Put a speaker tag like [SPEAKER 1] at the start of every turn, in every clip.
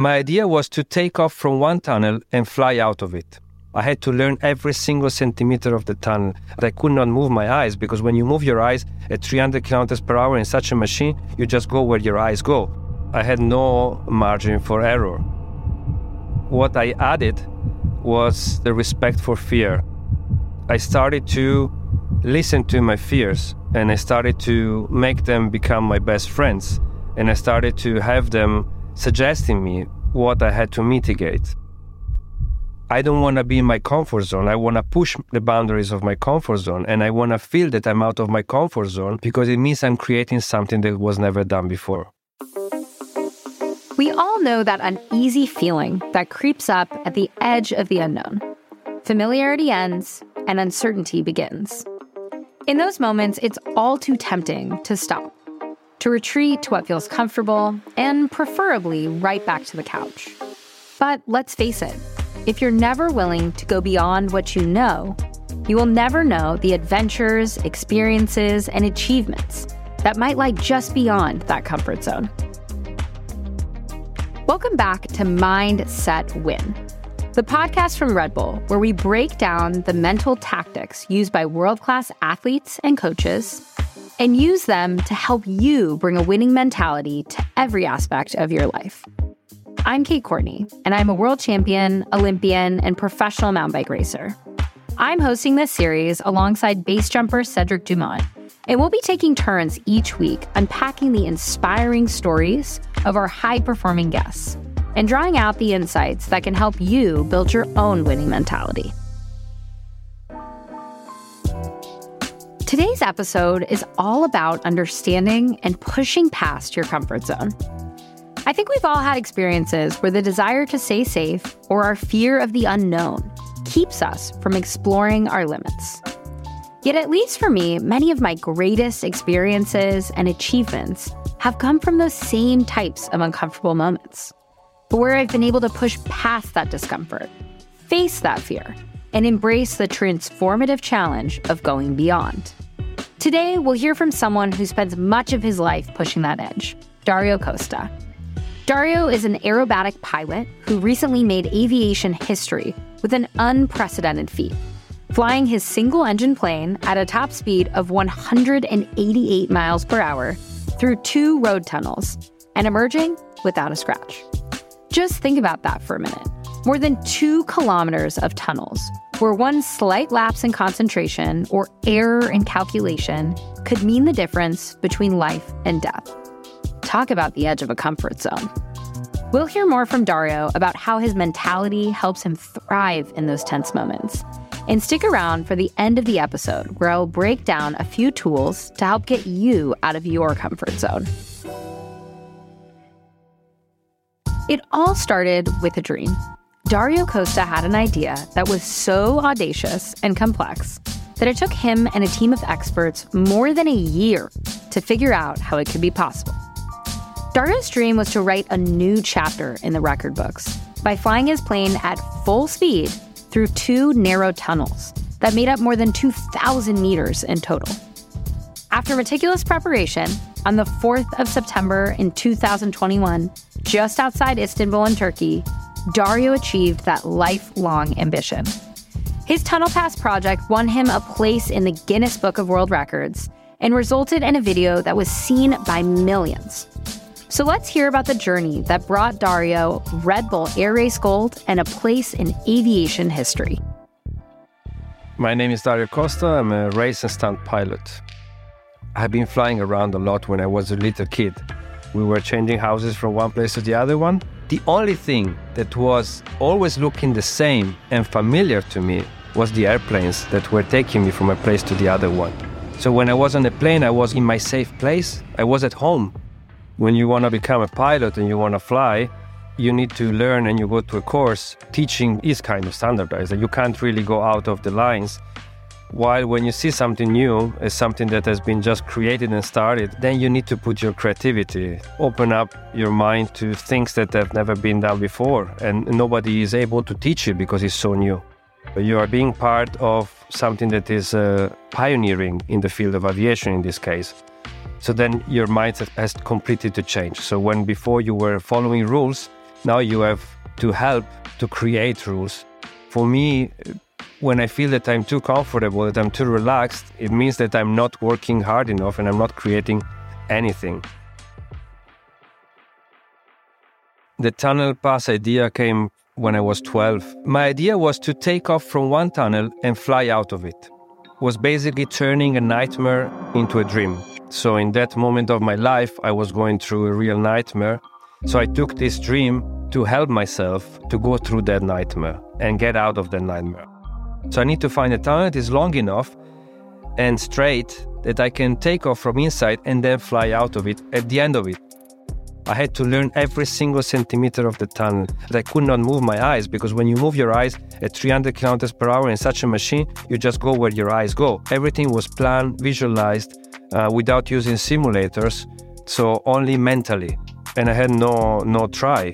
[SPEAKER 1] My idea was to take off from one tunnel and fly out of it. I had to learn every single centimeter of the tunnel. I could not move my eyes because when you move your eyes at 300 kilometers per hour in such a machine, you just go where your eyes go. I had no margin for error. What I added was the respect for fear. I started to listen to my fears and I started to make them become my best friends. And I started to have them suggesting me what I had to mitigate. I don't want to be in my comfort zone. I want to push the boundaries of my comfort zone and I want to feel that I'm out of my comfort zone because it means I'm creating something that was never done before.
[SPEAKER 2] We all know that uneasy feeling that creeps up at the edge of the unknown. Familiarity ends and uncertainty begins. In those moments, it's all too tempting to stop, to retreat to what feels comfortable, and preferably right back to the couch. But let's face it, if you're never willing to go beyond what you know, you will never know the adventures, experiences, and achievements that might lie just beyond that comfort zone. Welcome back to Mind Set Win, the podcast from Red Bull, where we break down the mental tactics used by world class athletes and coaches and use them to help you bring a winning mentality to every aspect of your life. I'm Kate Courtney, and I'm a world champion, Olympian, and professional mountain bike racer. I'm hosting this series alongside base jumper Cedric Dumont, and we'll be taking turns each week unpacking the inspiring stories of our high performing guests and drawing out the insights that can help you build your own winning mentality. Today's episode is all about understanding and pushing past your comfort zone. I think we've all had experiences where the desire to stay safe or our fear of the unknown keeps us from exploring our limits. Yet, at least for me, many of my greatest experiences and achievements have come from those same types of uncomfortable moments, but where I've been able to push past that discomfort, face that fear, and embrace the transformative challenge of going beyond. Today, we'll hear from someone who spends much of his life pushing that edge, Dario Costa. Dario is an aerobatic pilot who recently made aviation history with an unprecedented feat, flying his single engine plane at a top speed of 188 miles per hour through two road tunnels and emerging without a scratch. Just think about that for a minute. More than two kilometers of tunnels, where one slight lapse in concentration or error in calculation could mean the difference between life and death. Talk about the edge of a comfort zone. We'll hear more from Dario about how his mentality helps him thrive in those tense moments. And stick around for the end of the episode where I'll break down a few tools to help get you out of your comfort zone. It all started with a dream. Dario Costa had an idea that was so audacious and complex that it took him and a team of experts more than a year to figure out how it could be possible. Dario's dream was to write a new chapter in the record books by flying his plane at full speed through two narrow tunnels that made up more than 2,000 meters in total. After meticulous preparation, on the 4th of September in 2021, just outside Istanbul in Turkey, Dario achieved that lifelong ambition. His Tunnel Pass project won him a place in the Guinness Book of World Records and resulted in a video that was seen by millions. So let's hear about the journey that brought Dario Red Bull Air Race Gold and a place in aviation history.
[SPEAKER 1] My name is Dario Costa. I'm a race and stunt pilot. I've been flying around a lot when I was a little kid. We were changing houses from one place to the other one. The only thing that was always looking the same and familiar to me was the airplanes that were taking me from a place to the other one. So when I was on the plane, I was in my safe place. I was at home when you want to become a pilot and you want to fly, you need to learn and you go to a course. Teaching is kind of standardized, you can't really go out of the lines. While when you see something new as something that has been just created and started, then you need to put your creativity, open up your mind to things that have never been done before, and nobody is able to teach you because it's so new. You are being part of something that is uh, pioneering in the field of aviation in this case. So then your mindset has completely to change. So when before you were following rules, Now you have to help to create rules. For me, when I feel that I'm too comfortable, that I'm too relaxed, it means that I'm not working hard enough and I'm not creating anything. The tunnel pass idea came when I was 12. My idea was to take off from one tunnel and fly out of it. was basically turning a nightmare into a dream. So in that moment of my life, I was going through a real nightmare. So I took this dream to help myself to go through that nightmare and get out of that nightmare. So I need to find a tunnel that is long enough and straight that I can take off from inside and then fly out of it at the end of it. I had to learn every single centimeter of the tunnel. I could not move my eyes because when you move your eyes at 300 kilometers per hour in such a machine, you just go where your eyes go. Everything was planned, visualized, uh, without using simulators, so only mentally. And I had no no try.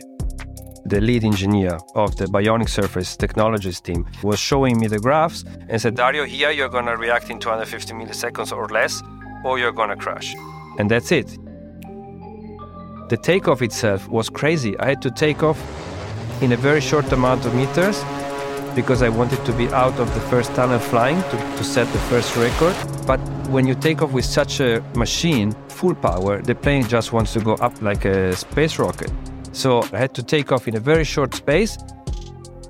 [SPEAKER 1] The lead engineer of the Bionic Surface Technologies team was showing me the graphs and said, Dario, here you're gonna react in 250 milliseconds or less, or you're gonna crash. And that's it. The takeoff itself was crazy. I had to take off in a very short amount of meters because I wanted to be out of the first tunnel flying to, to set the first record. But when you take off with such a machine, full power, the plane just wants to go up like a space rocket. So I had to take off in a very short space,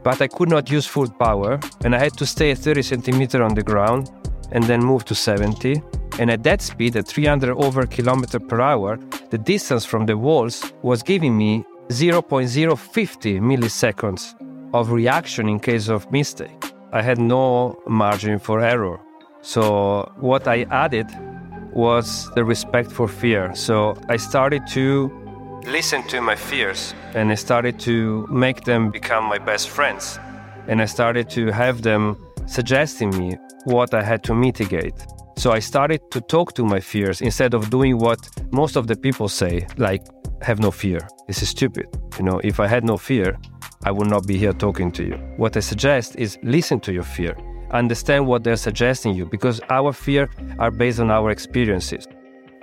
[SPEAKER 1] but I could not use full power, and I had to stay at 30 centimeter on the ground and then move to 70. And at that speed, at 300 over kilometer per hour, the distance from the walls was giving me 0.050 milliseconds of reaction in case of mistake. I had no margin for error. So what I added was the respect for fear. So I started to listen to my fears and I started to make them become my best friends. And I started to have them suggesting me what I had to mitigate. So I started to talk to my fears instead of doing what most of the people say, like, have no fear. This is stupid. You know, if I had no fear, I would not be here talking to you. What I suggest is listen to your fear. Understand what they're suggesting you because our fear are based on our experiences.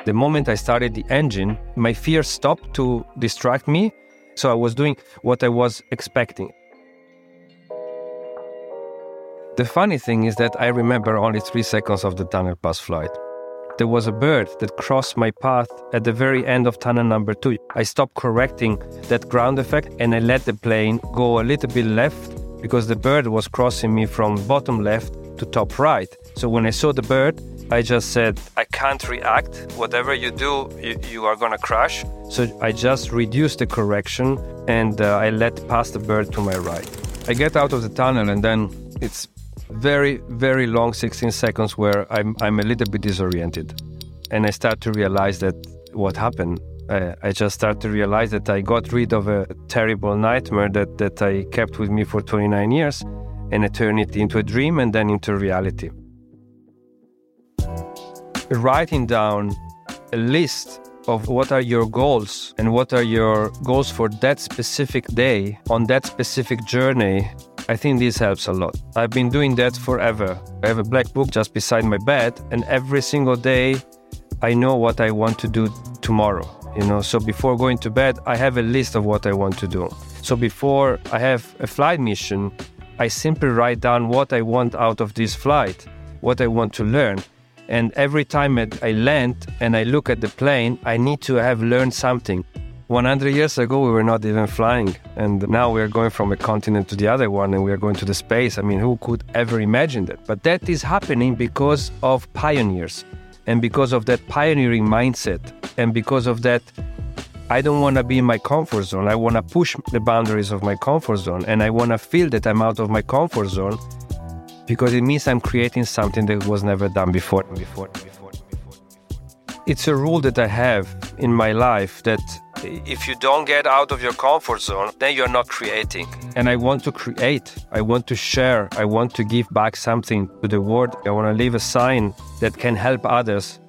[SPEAKER 1] The moment I started the engine, my fear stopped to distract me, so I was doing what I was expecting. The funny thing is that I remember only three seconds of the tunnel pass flight. There was a bird that crossed my path at the very end of tunnel number two. I stopped correcting that ground effect and I let the plane go a little bit left because the bird was crossing me from bottom left to top right. So when I saw the bird, I just said, can't react. Whatever you do, you, you are gonna crash. So I just reduced the correction and uh, I let pass the bird to my right. I get out of the tunnel and then it's very, very long 16 seconds where I'm, I'm a little bit disoriented. And I start to realize that what happened. I, I just start to realize that I got rid of a terrible nightmare that, that I kept with me for 29 years and I turned it into a dream and then into reality. Writing down a list of what are your goals and what are your goals for that specific day on that specific journey I think this helps a lot. I've been doing that forever. I have a black book just beside my bed, and every single day I know what I want to do tomorrow. You know, so before going to bed, I have a list of what I want to do. So before I have a flight mission, I simply write down what I want out of this flight, what I want to learn. And every time I land and I look at the plane, I need to have learned something. 100 years ago, we were not even flying. And now we are going from a continent to the other one and we are going to the space. I mean, who could ever imagine that? But that is happening because of pioneers and because of that pioneering mindset and because of that. I don't want to be in my comfort zone. I want to push the boundaries of my comfort zone and I want to feel that I'm out of my comfort zone because it means I'm creating something that was never done before. before, before, before. It's a rule that I have in my life that if you don't get out of your comfort zone, then you're not creating. And I want to create. I want to share. I want to give back something to the world. I want to leave a sign that can help others.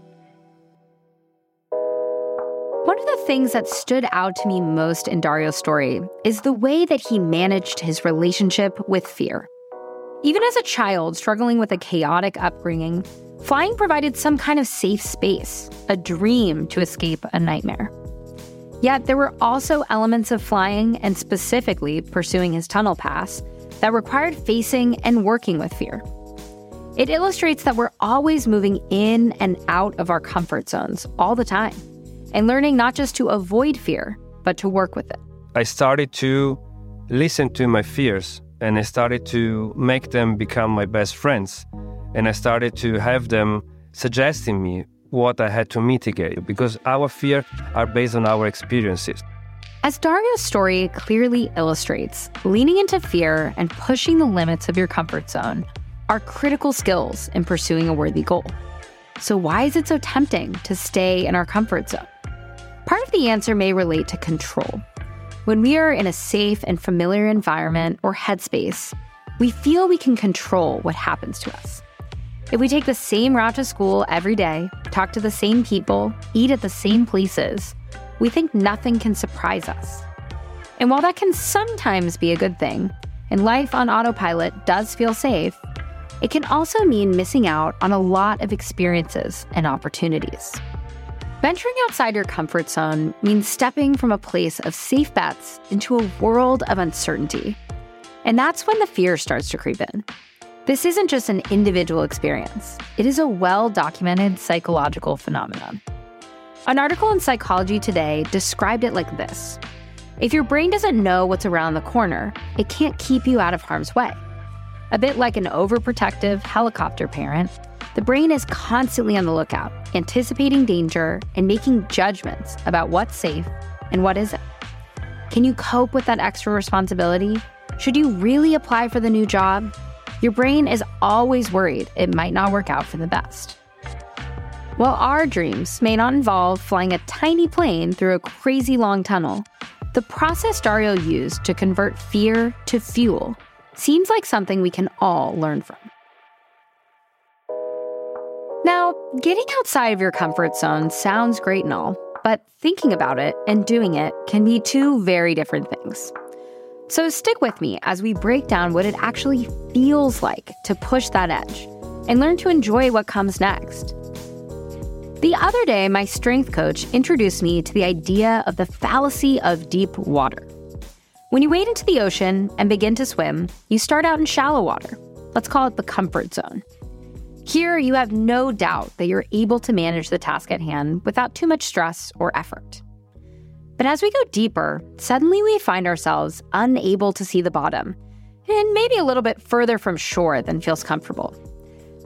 [SPEAKER 2] One of the things that stood out to me most in Dario's story is the way that he managed his relationship with fear. Even as a child struggling with a chaotic upbringing, flying provided some kind of safe space, a dream to escape a nightmare. Yet there were also elements of flying and specifically pursuing his tunnel pass that required facing and working with fear. It illustrates that we're always moving in and out of our comfort zones all the time and learning not just to avoid fear, but to work with it.
[SPEAKER 1] I started to listen to my fears and I started to make them become my best friends. And I started to have them suggesting me what I had to mitigate because our fear are based on our experiences.
[SPEAKER 2] As Dario's story clearly illustrates, leaning into fear and pushing the limits of your comfort zone are critical skills in pursuing a worthy goal. So, why is it so tempting to stay in our comfort zone? Part of the answer may relate to control. When we are in a safe and familiar environment or headspace, we feel we can control what happens to us. If we take the same route to school every day, talk to the same people, eat at the same places, we think nothing can surprise us. And while that can sometimes be a good thing, and life on autopilot does feel safe, it can also mean missing out on a lot of experiences and opportunities. Venturing outside your comfort zone means stepping from a place of safe bets into a world of uncertainty. And that's when the fear starts to creep in. This isn't just an individual experience, it is a well documented psychological phenomenon. An article in Psychology Today described it like this If your brain doesn't know what's around the corner, it can't keep you out of harm's way. A bit like an overprotective helicopter parent, the brain is constantly on the lookout, anticipating danger and making judgments about what's safe and what isn't. Can you cope with that extra responsibility? Should you really apply for the new job? Your brain is always worried it might not work out for the best. While our dreams may not involve flying a tiny plane through a crazy long tunnel, the process Dario used to convert fear to fuel seems like something we can all learn from. Now, getting outside of your comfort zone sounds great and all, but thinking about it and doing it can be two very different things. So stick with me as we break down what it actually feels like to push that edge and learn to enjoy what comes next. The other day, my strength coach introduced me to the idea of the fallacy of deep water. When you wade into the ocean and begin to swim, you start out in shallow water. Let's call it the comfort zone. Here, you have no doubt that you're able to manage the task at hand without too much stress or effort. But as we go deeper, suddenly we find ourselves unable to see the bottom, and maybe a little bit further from shore than feels comfortable.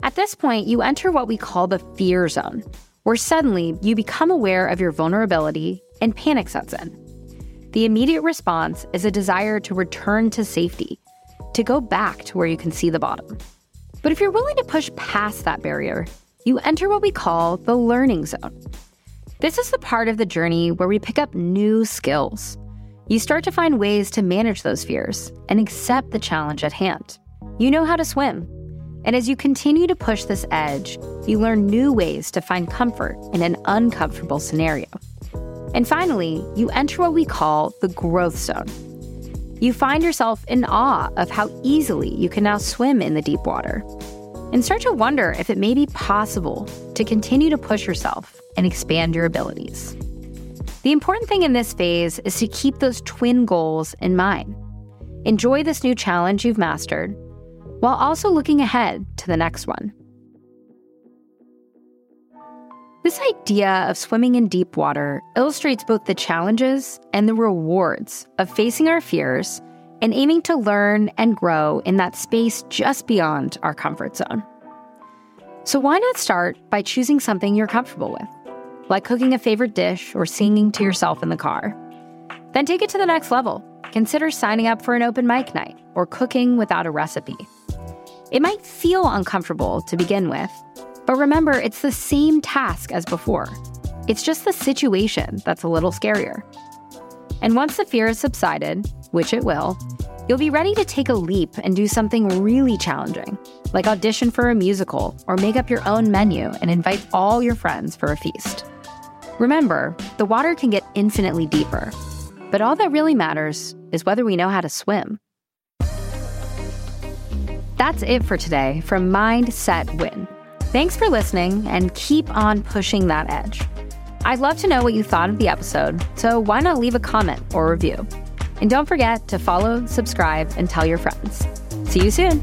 [SPEAKER 2] At this point, you enter what we call the fear zone, where suddenly you become aware of your vulnerability and panic sets in. The immediate response is a desire to return to safety, to go back to where you can see the bottom. But if you're willing to push past that barrier, you enter what we call the learning zone. This is the part of the journey where we pick up new skills. You start to find ways to manage those fears and accept the challenge at hand. You know how to swim. And as you continue to push this edge, you learn new ways to find comfort in an uncomfortable scenario. And finally, you enter what we call the growth zone. You find yourself in awe of how easily you can now swim in the deep water and start to wonder if it may be possible to continue to push yourself and expand your abilities. The important thing in this phase is to keep those twin goals in mind. Enjoy this new challenge you've mastered while also looking ahead to the next one. This idea of swimming in deep water illustrates both the challenges and the rewards of facing our fears and aiming to learn and grow in that space just beyond our comfort zone. So, why not start by choosing something you're comfortable with, like cooking a favorite dish or singing to yourself in the car? Then take it to the next level. Consider signing up for an open mic night or cooking without a recipe. It might feel uncomfortable to begin with, but remember, it's the same task as before. It's just the situation that's a little scarier. And once the fear has subsided, which it will, you'll be ready to take a leap and do something really challenging, like audition for a musical or make up your own menu and invite all your friends for a feast. Remember, the water can get infinitely deeper, but all that really matters is whether we know how to swim. That's it for today from Mind Set Win. Thanks for listening and keep on pushing that edge. I'd love to know what you thought of the episode, so why not leave a comment or review? And don't forget to follow, subscribe, and tell your friends. See you soon.